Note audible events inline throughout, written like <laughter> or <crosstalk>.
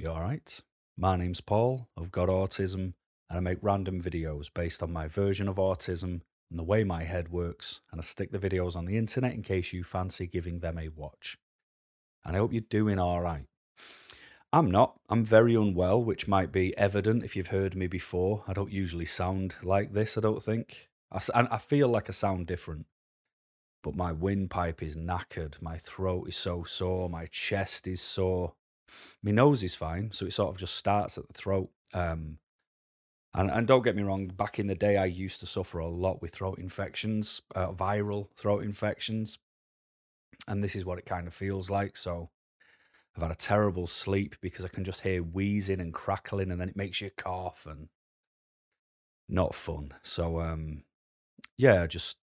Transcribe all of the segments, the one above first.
You alright? My name's Paul. I've got autism and I make random videos based on my version of autism and the way my head works. And I stick the videos on the internet in case you fancy giving them a watch. And I hope you're doing alright. I'm not. I'm very unwell, which might be evident if you've heard me before. I don't usually sound like this, I don't think. I, I feel like I sound different. But my windpipe is knackered. My throat is so sore. My chest is sore. My nose is fine, so it sort of just starts at the throat. Um, and, and don't get me wrong, back in the day, I used to suffer a lot with throat infections, uh, viral throat infections. And this is what it kind of feels like. So I've had a terrible sleep because I can just hear wheezing and crackling, and then it makes you cough and not fun. So, um, yeah, just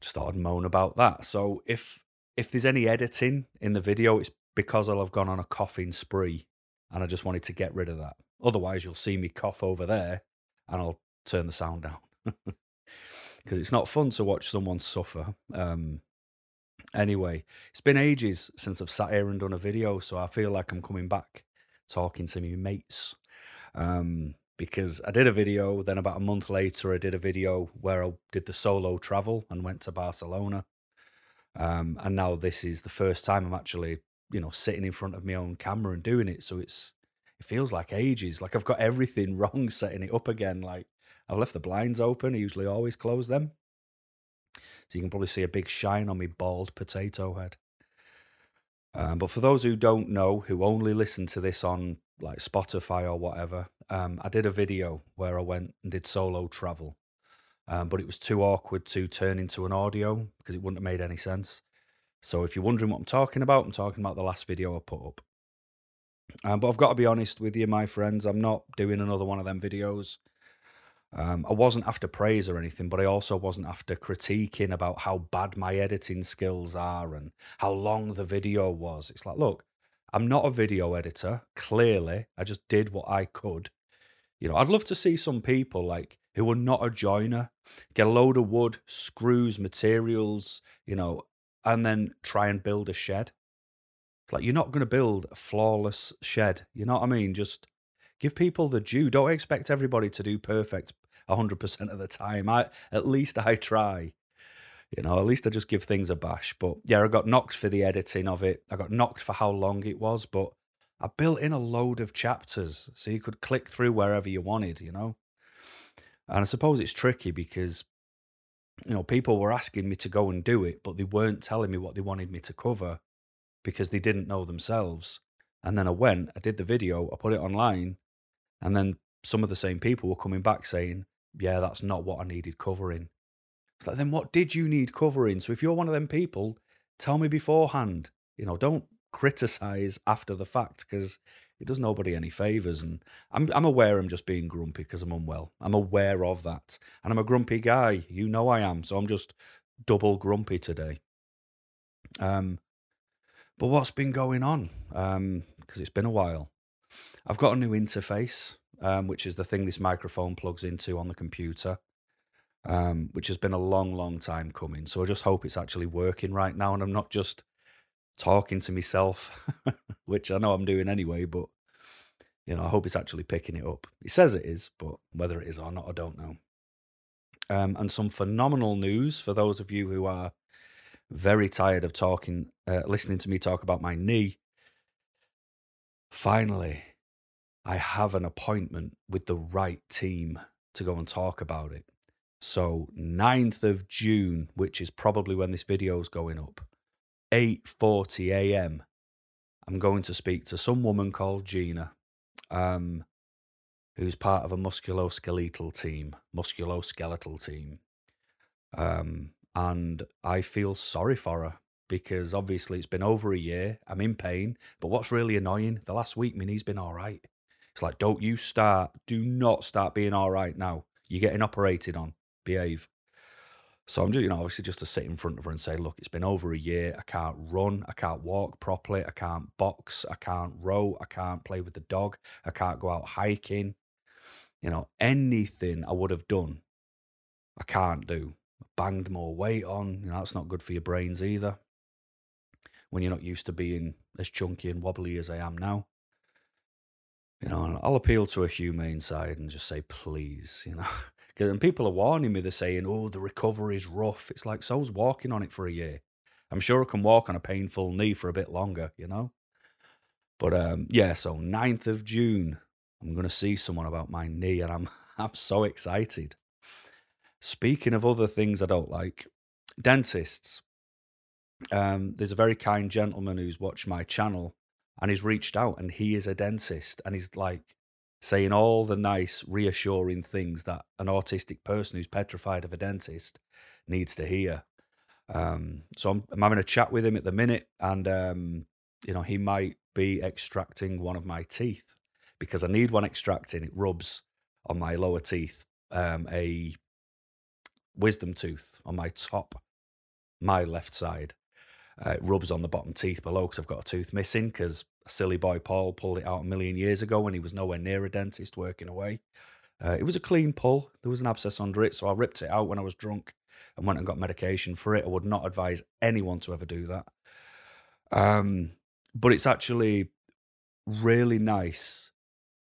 just thought I'd moan about that. So if if there's any editing in the video, it's because I'll have gone on a coughing spree and I just wanted to get rid of that. Otherwise, you'll see me cough over there and I'll turn the sound down <laughs> because it's not fun to watch someone suffer. Um, anyway, it's been ages since I've sat here and done a video, so I feel like I'm coming back talking to me mates. Um, because I did a video, then about a month later, I did a video where I did the solo travel and went to Barcelona. Um, and now this is the first time I'm actually, you know, sitting in front of my own camera and doing it. So it's it feels like ages. Like I've got everything <laughs> wrong setting it up again. Like I've left the blinds open. I usually always close them. So you can probably see a big shine on me bald potato head. Um, but for those who don't know, who only listen to this on like Spotify or whatever, um, I did a video where I went and did solo travel, um, but it was too awkward to turn into an audio because it wouldn't have made any sense. So if you're wondering what I'm talking about, I'm talking about the last video I put up. Um, but I've got to be honest with you, my friends, I'm not doing another one of them videos. Um, I wasn't after praise or anything, but I also wasn't after critiquing about how bad my editing skills are and how long the video was. It's like, look, I'm not a video editor. Clearly, I just did what I could. You know, I'd love to see some people like who are not a joiner get a load of wood, screws, materials, you know, and then try and build a shed. It's like you're not going to build a flawless shed. You know what I mean? Just give people the due. Don't expect everybody to do perfect 100% of the time. I at least I try. You know, at least I just give things a bash. But yeah, I got knocked for the editing of it. I got knocked for how long it was, but I built in a load of chapters so you could click through wherever you wanted, you know. And I suppose it's tricky because you know, people were asking me to go and do it, but they weren't telling me what they wanted me to cover because they didn't know themselves. And then I went, I did the video, I put it online, and then some of the same people were coming back saying, Yeah, that's not what I needed covering. It's like, then what did you need covering? So if you're one of them people, tell me beforehand. You know, don't criticize after the fact because it does nobody any favors. And I'm I'm aware I'm just being grumpy because I'm unwell. I'm aware of that, and I'm a grumpy guy. You know I am. So I'm just double grumpy today. Um, but what's been going on? Um, because it's been a while. I've got a new interface, um, which is the thing this microphone plugs into on the computer, um, which has been a long, long time coming. So I just hope it's actually working right now, and I'm not just talking to myself, <laughs> which I know I'm doing anyway. But you know, I hope it's actually picking it up. It says it is, but whether it is or not, I don't know. Um, and some phenomenal news for those of you who are very tired of talking, uh, listening to me talk about my knee. Finally, I have an appointment with the right team to go and talk about it. So 9th of June, which is probably when this video is going up, 8:40 a.m. I'm going to speak to some woman called Gina, um, who's part of a musculoskeletal team, musculoskeletal team. Um, and I feel sorry for her because obviously it's been over a year. I'm in pain, but what's really annoying, the last week my knee's been all right. It's like, don't you start, do not start being all right now. You're getting operated on. Behave. So I'm just, you know, obviously just to sit in front of her and say, look, it's been over a year. I can't run. I can't walk properly. I can't box. I can't row. I can't play with the dog. I can't go out hiking. You know, anything I would have done, I can't do. Banged more weight on. You know, that's not good for your brains either. When you're not used to being as chunky and wobbly as I am now. You know, and I'll appeal to a humane side and just say, please, you know. <laughs> And people are warning me, they're saying, oh, the recovery is rough. It's like, so's walking on it for a year. I'm sure I can walk on a painful knee for a bit longer, you know? But um, yeah, so 9th of June, I'm going to see someone about my knee and I'm, <laughs> I'm so excited. Speaking of other things I don't like, dentists. Um, there's a very kind gentleman who's watched my channel and he's reached out and he is a dentist and he's like saying all the nice reassuring things that an autistic person who's petrified of a dentist needs to hear. Um, so I'm, I'm, having a chat with him at the minute and um, you know he might be extracting one of my teeth because i need one extracting. It rubs on my lower teeth um, a wisdom tooth on my top my left side. Uh, it rubs on the bottom teeth below because I've got a tooth missing because a silly boy Paul pulled it out a million years ago when he was nowhere near a dentist working away. Uh, it was a clean pull. There was an abscess under it, so I ripped it out when I was drunk and went and got medication for it. I would not advise anyone to ever do that. Um, but it's actually really nice,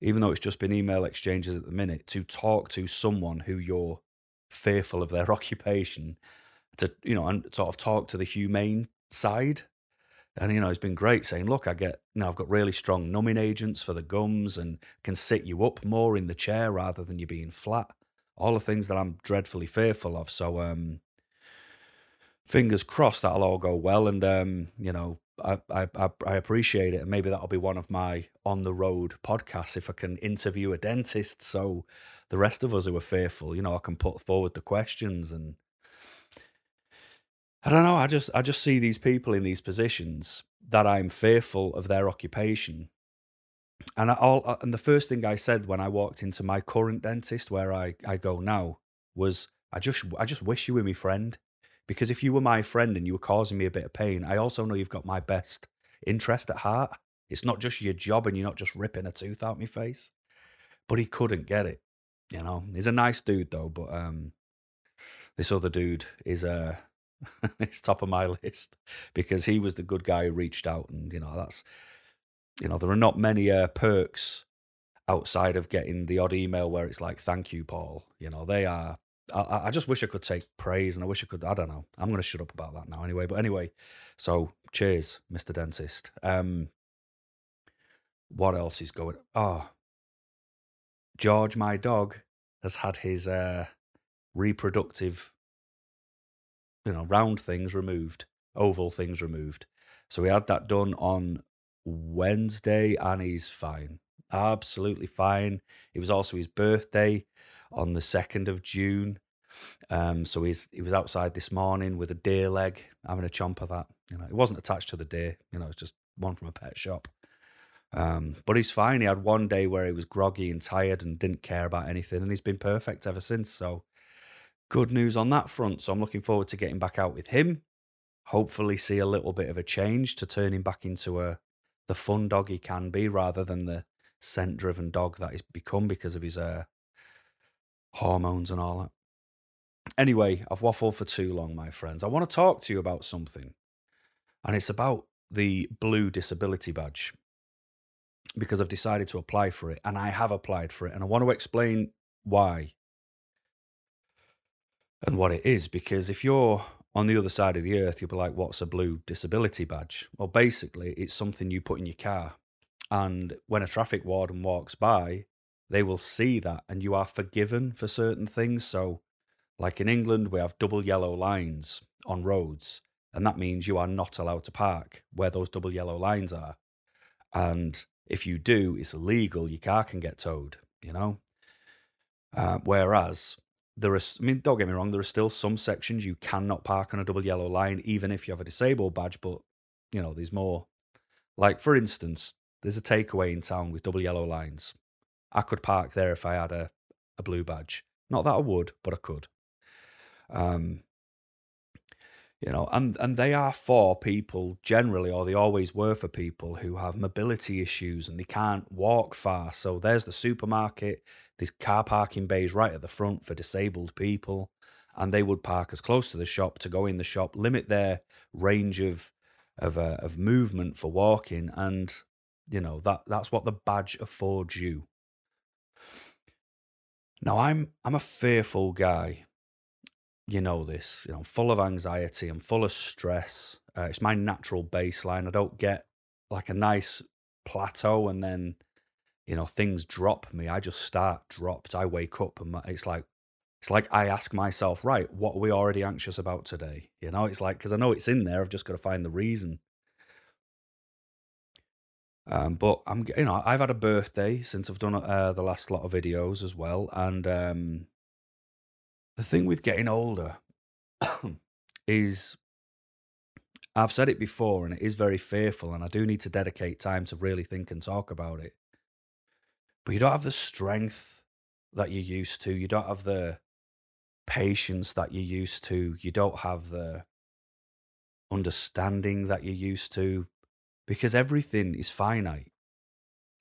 even though it's just been email exchanges at the minute, to talk to someone who you're fearful of their <laughs> occupation, to you know, and sort of talk to the humane side. And you know, it's been great saying, look, I get you know, I've got really strong numbing agents for the gums and can sit you up more in the chair rather than you being flat. All the things that I'm dreadfully fearful of. So um fingers crossed that'll all go well and um, you know, I, I I appreciate it, and maybe that'll be one of my on the road podcasts if I can interview a dentist. So the rest of us who are fearful, you know, I can put forward the questions and I don't know. I just I just see these people in these positions that I'm fearful of their occupation. And I, all uh, and the first thing I said when I walked into my current dentist where I, I go now was I just I just wish you were my friend. Because if you were my friend and you were causing me a bit of pain, I also know you've got my best interest at heart. It's not just your job and you're not just ripping a tooth out my face. But he couldn't get it. You know, he's a nice dude though, but um this other dude is uh <laughs> it's top of my list because he was the good guy who reached out, and you know that's you know there are not many uh, perks outside of getting the odd email where it's like "Thank you, Paul." You know they are. I, I just wish I could take praise, and I wish I could. I don't know. I'm going to shut up about that now, anyway. But anyway, so cheers, Mister Dentist. Um, what else is going? Oh, George, my dog, has had his uh, reproductive you know, round things removed, oval things removed. So we had that done on Wednesday, and he's fine, absolutely fine. It was also his birthday on the second of June. Um, so he's he was outside this morning with a deer leg, having a chomp of that. You know, it wasn't attached to the deer. You know, it's just one from a pet shop. Um, but he's fine. He had one day where he was groggy and tired and didn't care about anything, and he's been perfect ever since. So good news on that front. So I'm looking forward to getting back out with him. Hopefully, see a little bit of a change to turn him back into a the fun dog he can be, rather than the scent driven dog that he's become because of his uh, hormones and all that. Anyway, I've waffled for too long, my friends. I want to talk to you about something, and it's about the blue disability badge because I've decided to apply for it, and I have applied for it, and I want to explain why and what it is. Because if you're on the other side of the earth, you'll be like, what's a blue disability badge? Well, basically, it's something you put in your car. And when a traffic warden walks by, they will see that and you are forgiven for certain things. So, like in England, we have double yellow lines on roads, and that means you are not allowed to park where those double yellow lines are. And if you do, it's illegal. Your car can get towed, you know? Uh, whereas there are, I mean, don't get me wrong, there are still some sections you cannot park on a double yellow line, even if you have a disabled badge. But, you know, there's more. Like, for instance, there's a takeaway in town with double yellow lines. I could park there if I had a, a blue badge. Not that I would, but I could. Um, you know, and, and they are for people generally, or they always were for people who have mobility issues and they can't walk far. So there's the supermarket, there's car parking bays right at the front for disabled people, and they would park as close to the shop to go in the shop, limit their range of of uh, of movement for walking, and You know, that that's what the badge affords you. Now I'm I'm a fearful guy. You know this. You know, I'm full of anxiety. I'm full of stress. Uh, it's my natural baseline. I don't get like a nice plateau and then you know things drop me. I just start dropped. I wake up and it's like it's like I ask myself, right, what are we already anxious about today? You know, it's like because I know it's in there. I've just got to find the reason. Um, but I'm, you know, I've had a birthday since I've done uh, the last lot of videos as well, and um, the thing with getting older <coughs> is, I've said it before, and it is very fearful, and I do need to dedicate time to really think and talk about it. But you don't have the strength that you used to. You don't have the patience that you used to. You don't have the understanding that you used to because everything is finite.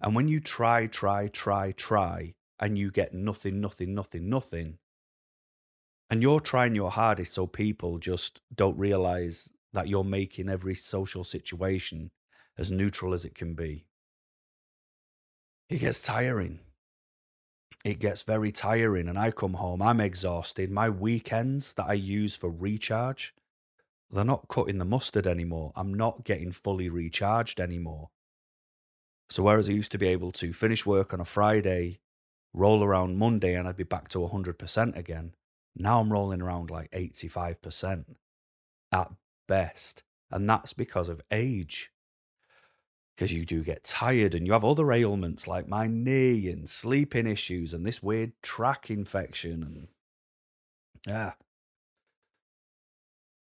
And when you try, try, try, try, and you get nothing, nothing, nothing, nothing, and you're trying your hardest so people just don't realize that you're making every social situation as neutral as it can be, it gets tiring. It gets very tiring, and I come home, I'm exhausted. My weekends that I use for recharge, they're not cutting the mustard anymore. I'm not getting fully recharged anymore. So, whereas I used to be able to finish work on a Friday, roll around Monday, and I'd be back to 100% again, now I'm rolling around like 85% at best. And that's because of age. Because you do get tired and you have other ailments like my knee and sleeping issues and this weird track infection. And yeah,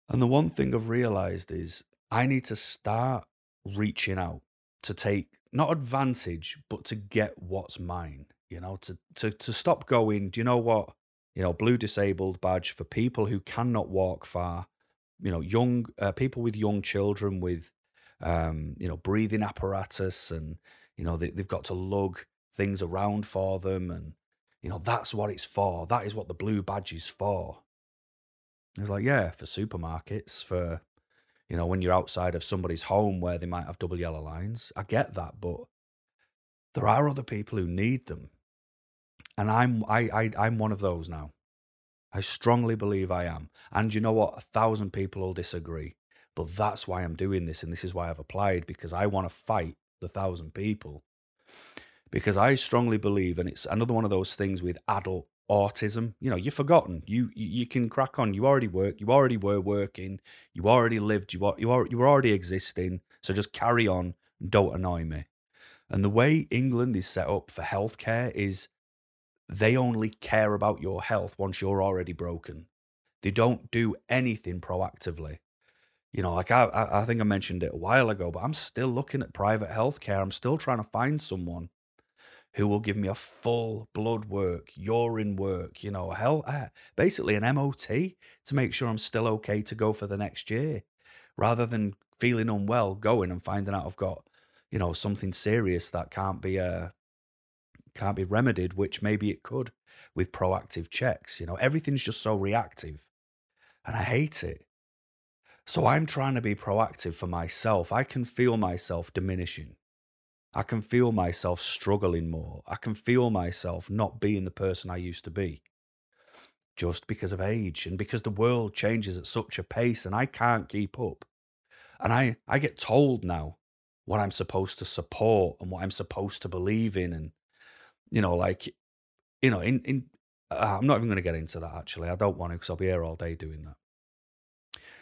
and the one thing I've realized is I need to start reaching out to take not advantage, but to get what's mine, you know, to, to, to stop going, do you know what? You know, blue disabled badge for people who cannot walk far, you know, young uh, people with young children with, um, you know, breathing apparatus and, you know, they, they've got to lug things around for them. And, you know, that's what it's for. That is what the blue badge is for. It's like, yeah, for supermarkets, for you know, when you're outside of somebody's home where they might have double yellow lines. I get that, but there are other people who need them. And I'm I, I I'm one of those now. I strongly believe I am. And you know what? A thousand people will disagree. But that's why I'm doing this, and this is why I've applied, because I want to fight the thousand people. Because I strongly believe, and it's another one of those things with adult autism you know you're forgotten you you can crack on you already work you already were working you already lived you are you are you were already existing so just carry on don't annoy me and the way england is set up for healthcare is they only care about your health once you're already broken. They don't do anything proactively. You know like i i think i mentioned it a while ago but i'm still looking at private healthcare i'm still trying to find someone who will give me a full blood work, urine work, you know, hell, uh, basically an MOT to make sure I'm still okay to go for the next year, rather than feeling unwell, going and finding out I've got, you know, something serious that can't be uh, can't be remedied, which maybe it could with proactive checks. You know, everything's just so reactive, and I hate it. So I'm trying to be proactive for myself. I can feel myself diminishing. I can feel myself struggling more. I can feel myself not being the person I used to be just because of age and because the world changes at such a pace and I can't keep up. And I, I get told now what I'm supposed to support and what I'm supposed to believe in. And, you know, like, you know, in, in, uh, I'm not even going to get into that actually. I don't want to because I'll be here all day doing that.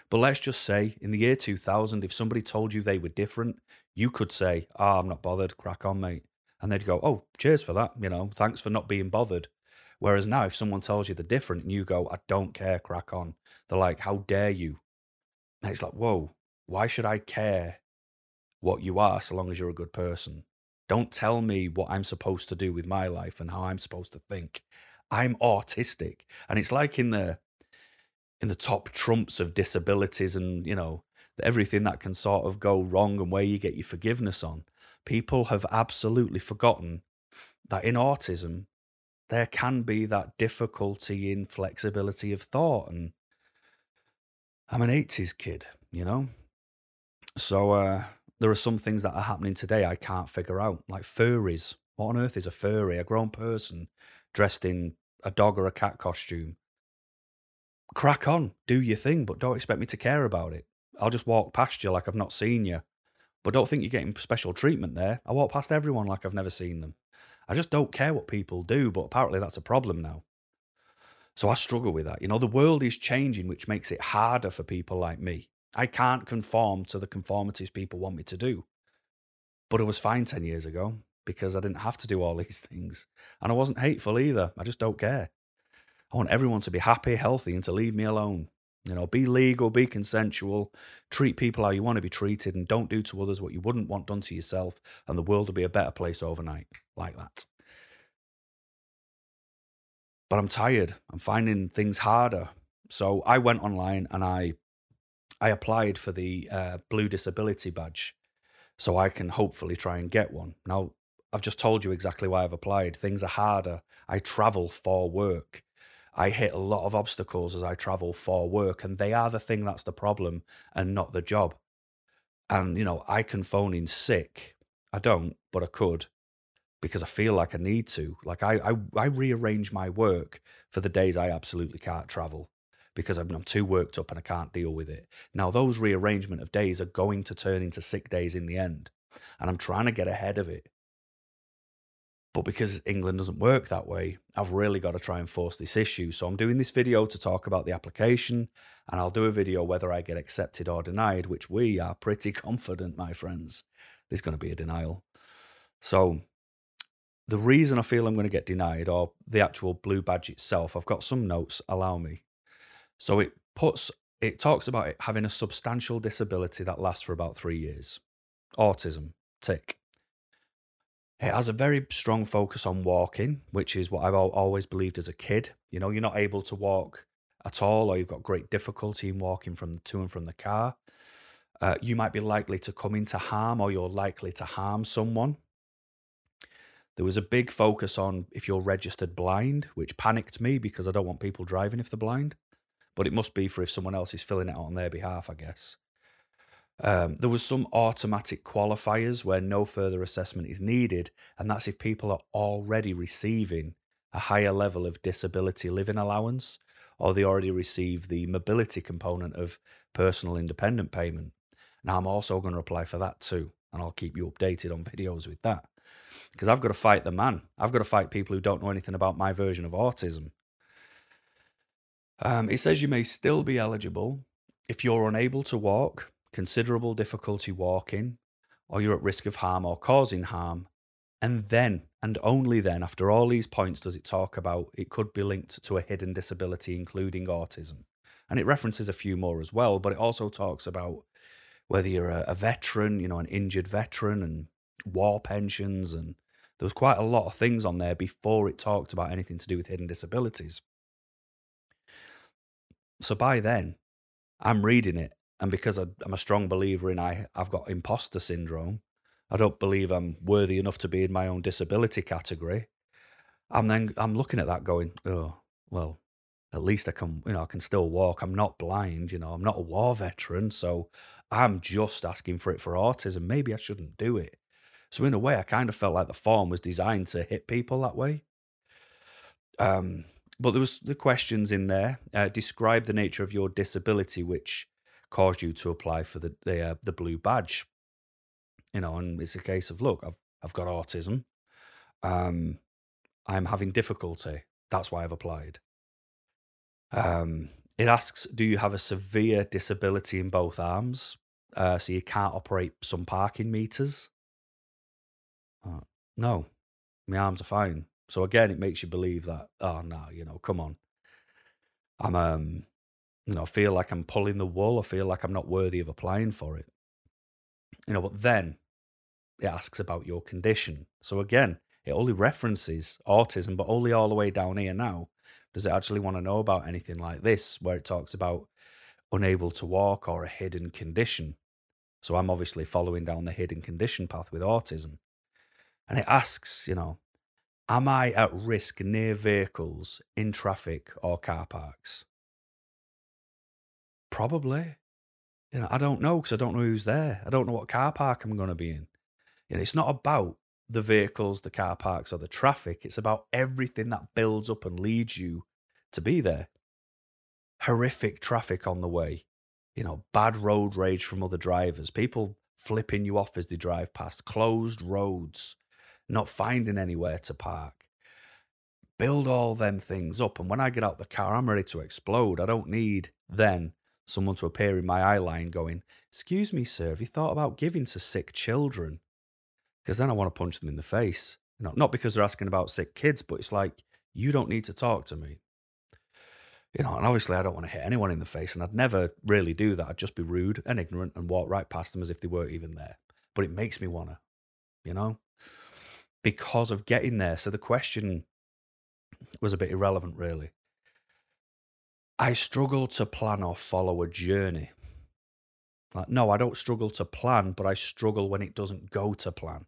But let's just say in the year 2000, if somebody told you they were different, you could say, oh, I'm not bothered, crack on, mate. And they'd go, oh, cheers for that. You know, thanks for not being bothered. Whereas now, if someone tells you they're different and you go, I don't care, crack on, they're like, how dare you? And it's like, whoa, why should I care what you are so long as you're a good person? Don't tell me what I'm supposed to do with my life and how I'm supposed to think. I'm autistic. And it's like in the in the top trumps of disabilities and you know everything that can sort of go wrong and where you get your forgiveness on people have absolutely forgotten that in autism there can be that difficulty in flexibility of thought and i'm an 80s kid you know so uh there are some things that are happening today I can't figure out, like furries. What on earth is a furry? A grown person dressed in a dog or a cat costume. Crack on, do your thing, but don't expect me to care about it. I'll just walk past you like I've not seen you. But don't think you're getting special treatment there. I walk past everyone like I've never seen them. I just don't care what people do, but apparently that's a problem now. So I struggle with that. You know, the world is changing, which makes it harder for people like me. I can't conform to the conformities people want me to do. But it was fine 10 years ago because I didn't have to do all <laughs> these things. And I wasn't hateful either. I just don't care. I want everyone to be happy, healthy, and to leave me alone. You know, be legal, be consensual, treat people how you want to be treated, and don't do to others what you wouldn't want done to yourself, and the world will be a better place overnight, like that. But I'm tired. I'm finding things harder. So I went online and I I applied for the uh, blue disability badge so I can hopefully try and get one. Now, I've just told you exactly why I've applied. Things are harder. I travel for work. I hit a lot of obstacles as I travel for work, and they are the thing that's the problem and not the job. And, you know, I can phone in sick. I don't, but I could because I feel like I need to. Like I, I, I rearrange my work for the days I absolutely can't travel because I'm, I'm too worked up and I can't deal with it. Now, those rearrangement of days are going to turn into sick days in the end. And I'm trying to get ahead of it. But because England doesn't work that way, I've really got to try and force this issue. So I'm doing this video to talk about the application, and I'll do a video whether I get accepted or denied, which we are pretty <laughs> confident, my friends. There's going to be a denial. So the reason I feel I'm going to get denied, or the actual blue badge itself, I've got some notes. Allow me. So it puts it talks about it having a substantial disability that lasts for about three years. Autism, tick. It has a very strong focus on walking, which is what I've always believed as a kid. You know, you're not able to walk at all, or you've got great difficulty in walking from the, to and from the car. Uh, you might be likely to come into harm, or you're likely to harm someone. There was a big focus on if you're registered blind, which panicked me because I don't want people driving if they're blind but it must be for if someone else is filling it out on their behalf, I guess. Um, there was some automatic qualifiers where no further assessment is needed, and that's if people are already receiving a higher level of disability living allowance or they already receive the mobility component of personal independent payment. Now, I'm also going to apply for that too, and I'll keep you updated on videos with that because I've got to fight the man. I've got to fight people who don't know anything about my version of autism. Um, it says you may still be eligible if you're unable to walk, considerable difficulty walking, or you're at risk of harm or causing harm. And then, and only then, after all these points, does it talk about it could be linked to a hidden disability, including autism. And it references a few more as well, but it also talks about whether you're a, a veteran, you know, an injured veteran, and war pensions. And there was quite a lot of things on there before it talked about anything to do with hidden disabilities. So by then, I'm reading it, and because I, am a strong believer in I, I've got imposter syndrome. I don't believe I'm worthy enough to be in my own disability category. I'm then I'm looking at that going, oh well, at least I can you know I can still walk. I'm not blind, you know. I'm not a war veteran, so I'm just asking for it for autism. Maybe I shouldn't do it. So in a way, I kind of felt like the form was designed to hit people that way. Um, but there was the questions in there. Uh, describe the nature of your disability, which caused you to apply for the the, uh, the blue badge. You know, and it's a case of look, I've I've got autism. Um, I'm having difficulty. That's why I've applied. Um, it asks, do you have a severe disability in both arms? Uh, so you can't operate some parking meters? Uh, no, my arms are fine. So again, it makes you believe that, oh no, you know, come on. I'm um you know, I feel like I'm pulling the wool. I feel like I'm not worthy of applying for it. You know, but then it asks about your condition. So again, it only references autism, but only all the way down here now. Does it actually want to know about anything like this, where it talks about unable to walk or a hidden condition? So I'm obviously following down the hidden condition path with autism. And it asks, you know, Am I at risk near vehicles, in traffic, or car parks? Probably. You know, I don't know because I don't know who's there. I don't know what car park I'm going to be in. You know, it's not about the vehicles, the car parks, or the traffic. It's about everything that builds up and leads you to be there. Horrific traffic on the way, you know, bad road rage from other drivers, people flipping you off as they drive past, closed roads, not finding anywhere to park. Build all them things up. And when I get out the car, I'm ready to explode. I don't need then someone to appear in my eye line going, Excuse me, sir, have you thought about giving to sick children? Because then I want to punch them in the face. Not because they're asking about sick kids, but it's like, you don't need to talk to me. You know, and obviously I don't want to hit anyone in the face, and I'd never really do that. I'd just be rude and ignorant and walk right past them as if they weren't even there. But it makes me want to, you know, because of getting there. So the question was a bit irrelevant, really. I struggle to plan or follow a journey. Like, no, I don't struggle to plan, but I struggle when it doesn't go to plan.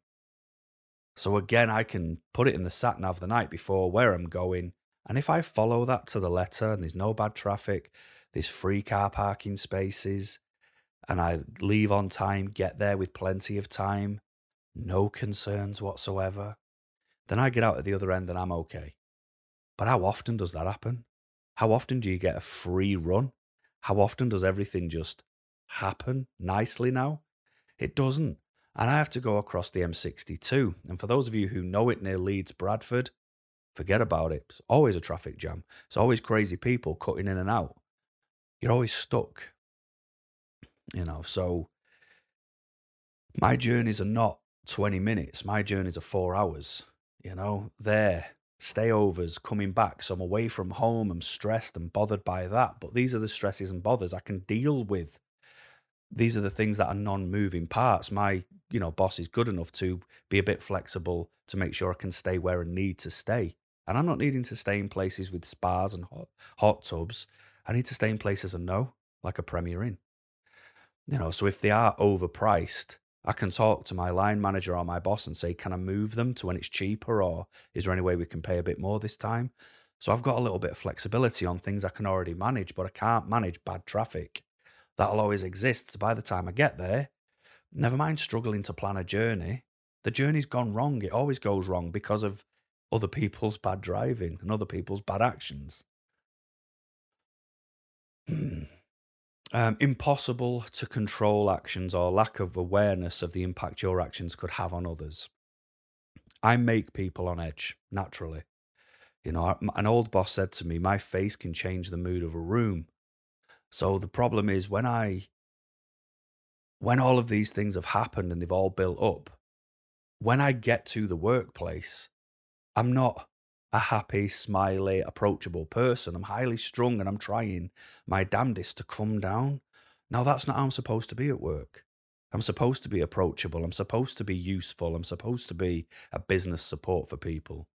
So again, I can put it in the sat nav the night before where I'm going, and if I follow that to the letter and there's no bad traffic, there's free car parking spaces, and I leave on time, get there with plenty of time, no concerns whatsoever, then I get out at the other end and I'm okay. But how often does that happen? How often do you get a free run? How often does everything just happen nicely now? It doesn't. And I have to go across the M62. And for those of you who know it near Leeds, Bradford, forget about it. It's always a traffic jam. It's always crazy people cutting in and out. You're always stuck. You know, so my journeys are not 20 minutes. My journeys are four hours. You know, there, stayovers, coming back. So I'm away from home. I'm stressed and bothered by that. But these are the stresses and bothers I can deal with. These are the things that are non-moving parts. My, you know, boss is good enough to be a bit flexible to make sure I can stay where I need to stay. And I'm not needing to stay in places with spas and hot, hot tubs. I need to stay in places I know, like a Premier Inn. You know, so if they are overpriced, I can talk to my line manager or my boss and say, can I move them to when it's cheaper or is there any way we can pay a bit more this time? So I've got a little bit of flexibility on things I can already manage, but I can't manage bad traffic. That'll always exist. So by the time I get there, never mind struggling to plan a journey, the journey's gone wrong. It always goes wrong because of other people's bad driving and other people's bad actions. <clears throat> Um, impossible to control actions or lack of awareness of the impact your actions could have on others. I make people on edge naturally. You know, an old boss said to me, My face can change the mood of a room. So the problem is when I, when all of these things have happened and they've all built up, when I get to the workplace, I'm not a happy, smiley, approachable person. I'm highly strung and I'm trying my damnedest to come down. Now, that's not how I'm supposed to be at work. I'm supposed to be approachable. I'm supposed to be useful. I'm supposed to be a business support for people.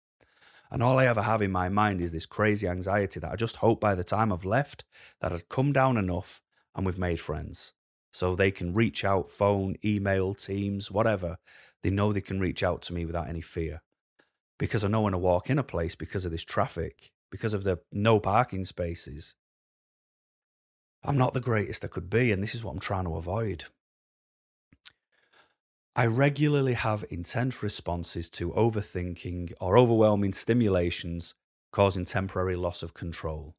And all I ever have in my mind is this crazy anxiety that I just hope by the time I've left that I'd come down enough and we've made friends. So they can reach out, phone, email, Teams, whatever. They know they can reach out to me without any fear because I know when I walk in a place because of this traffic, because of the no parking spaces, I'm not the greatest I could be. And this is what I'm trying to avoid. I regularly have intense responses to overthinking or overwhelming stimulations causing temporary loss of control.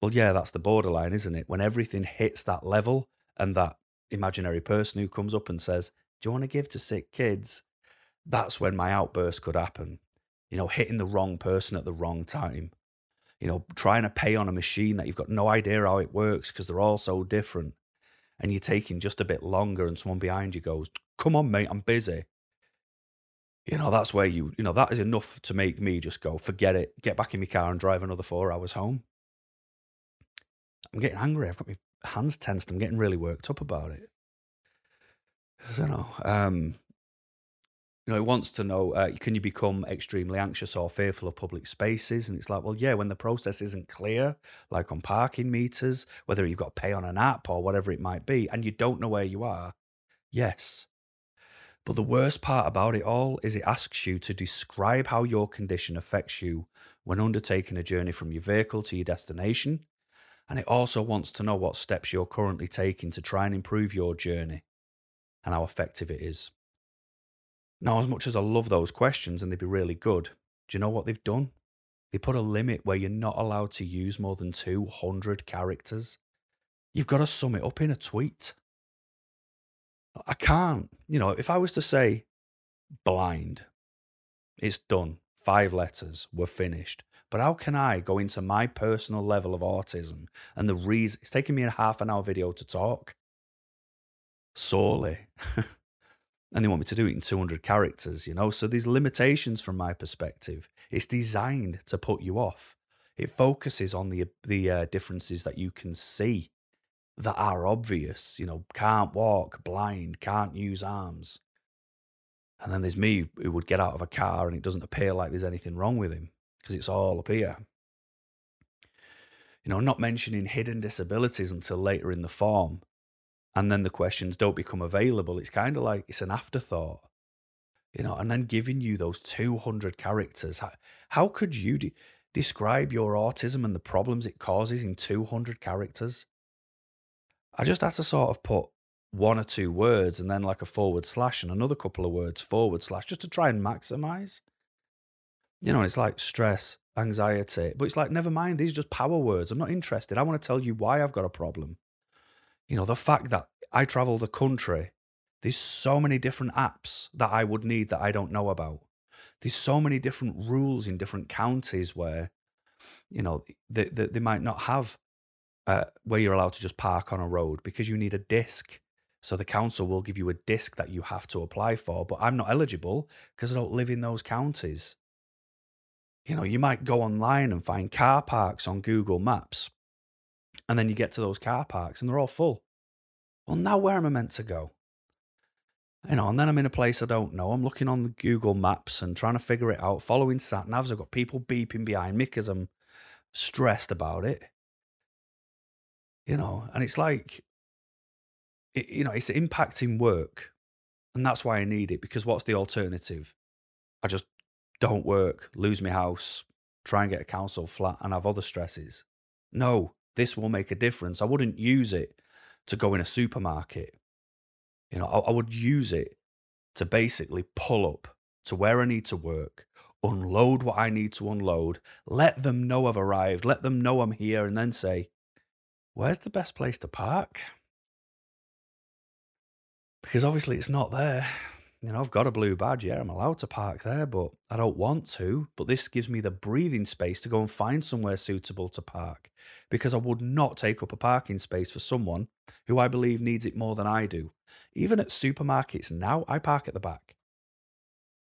Well, yeah, that's the borderline, isn't it? When everything hits that level and that imaginary person who comes up and says, Do you want to give to sick kids? That's when my outburst could happen. You know, hitting the wrong person at the wrong time. You know, trying to pay on a machine that you've got no idea how it works because they're all so different. And you're taking just a bit longer, and someone behind you goes, Come on, mate, I'm busy. You know, that's where you, you know, that is enough to make me just go, forget it, get back in my car and drive another four hours home. I'm getting angry. I've got my hands tensed. I'm getting really worked up about it. I don't know. Um, you know, it wants to know uh, can you become extremely anxious or fearful of public spaces? And it's like, well, yeah, when the process isn't clear, like on parking meters, whether you've got to pay on an app or whatever it might be, and you don't know where you are, yes. But the worst part about it all is it asks you to describe how your condition affects you when undertaking a journey from your vehicle to your destination And it also wants to know what steps you're currently taking to try and improve your journey and how effective it is. Now, as much as I love those questions and they'd be really good, do you know what they've done? They put a limit where you're not allowed to use more than 200 characters. You've got to sum it up in a tweet. I can't, you know, if I was to say blind, it's done, five letters, we're finished. But how can I go into my personal level of autism and the reason it's taking me a half an hour video to talk? Sorely. <laughs> and they want me to do it in 200 characters, you know? So these limitations from my perspective. It's designed to put you off. It focuses on the the uh, differences that you can see that are obvious. You know, can't walk, blind, can't use arms. And then there's me who would get out of a car and it doesn't appear like there's anything wrong with him because it's all up here. You know, not mentioning hidden disabilities until later in the form. And then the questions don't become available. It's kind of like it's an afterthought, you know, and then giving you those 200 characters. How, how could you de- describe your autism and the problems it causes in 200 characters? I just had to sort of put one or two words and then like a forward slash and another couple of words forward slash just to try and maximize. You know, it's like stress, anxiety, but it's like, never mind, these are just power words. I'm not interested. I want to tell you why I've got a problem. You know, the fact that I travel the country, there's so many different apps that I would need that I don't know about. There's so many different rules in different counties where, you know, they, they, they might not have uh, where you're allowed to just park on a road because you need a disc. So the council will give you a disc that you have to apply for, but I'm not eligible because I don't live in those counties. You know, you might go online and find car parks on Google Maps, and then you get to those car parks and they're all full. Well, now where am I meant to go? You know, and then I'm in a place I don't know. I'm looking on the Google Maps and trying to figure it out, following sat navs. I've got people beeping behind me because I'm stressed about it. You know, and it's like, it, you know, it's impacting work. And that's why I need it because what's the alternative? I just don't work, lose my house, try and get a council flat and have other stresses. No, this will make a difference. I wouldn't use it to go in a supermarket. You know, I, I would use it to basically pull up to where I need to work, unload what I need to unload, let them know I've arrived, let them know I'm here, and then say, Where's the best place to park? Because obviously it's not there you know, I've got a blue badge. Yeah, I'm allowed to park there, but I don't want to. But this gives me the breathing space to go and find somewhere suitable to park because I would not take up a parking space for someone who I believe needs it more than I do. Even at supermarkets now, I park at the back.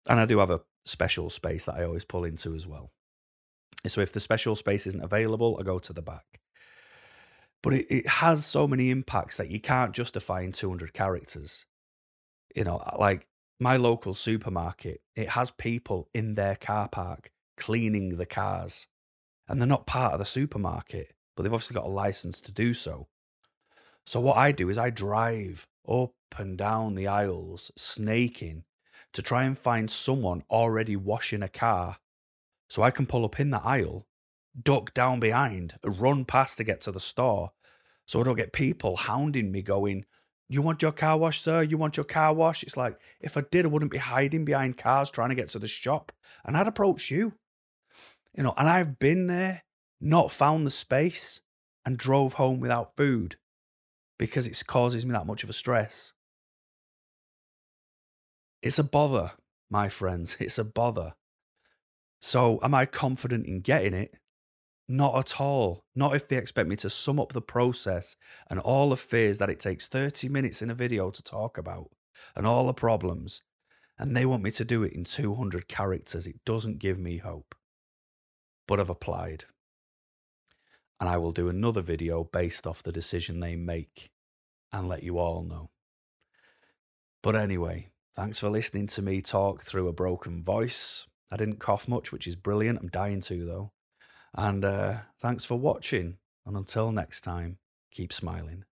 And I do have a special space that I always pull into as well. So if the special space isn't available, I go to the back. But it, it has so many impacts that you can't justify in 200 characters. You know, like my local supermarket, it has people in their car park cleaning the cars. And they're not part of the supermarket, but they've obviously got a license to do so. So what I do is I drive up and down the aisles, snaking, to try and find someone already washing a car. So I can pull up in the aisle, duck down behind, run past to get to the store. So I don't get people hounding me going, you want your car wash, sir? You want your car wash? It's like, if I did, I wouldn't be hiding behind cars trying to get to the shop. And I'd approach you. You know, and I've been there, not found the space, and drove home without food because it causes me that much of a stress. It's a bother, my friends. It's a bother. So, am I confident in getting it? Not at all. Not if they expect me to sum up the process and all the fears that it takes 30 minutes in a video to talk about and all the problems. And they want me to do it in 200 characters. It doesn't give me hope. But I've applied. And I will do another video based off the decision they make and let you all know. But anyway, thanks for listening to me talk through a broken voice. I didn't cough much, which is brilliant. I'm dying to, though. And uh, thanks for watching. And until next time, keep smiling.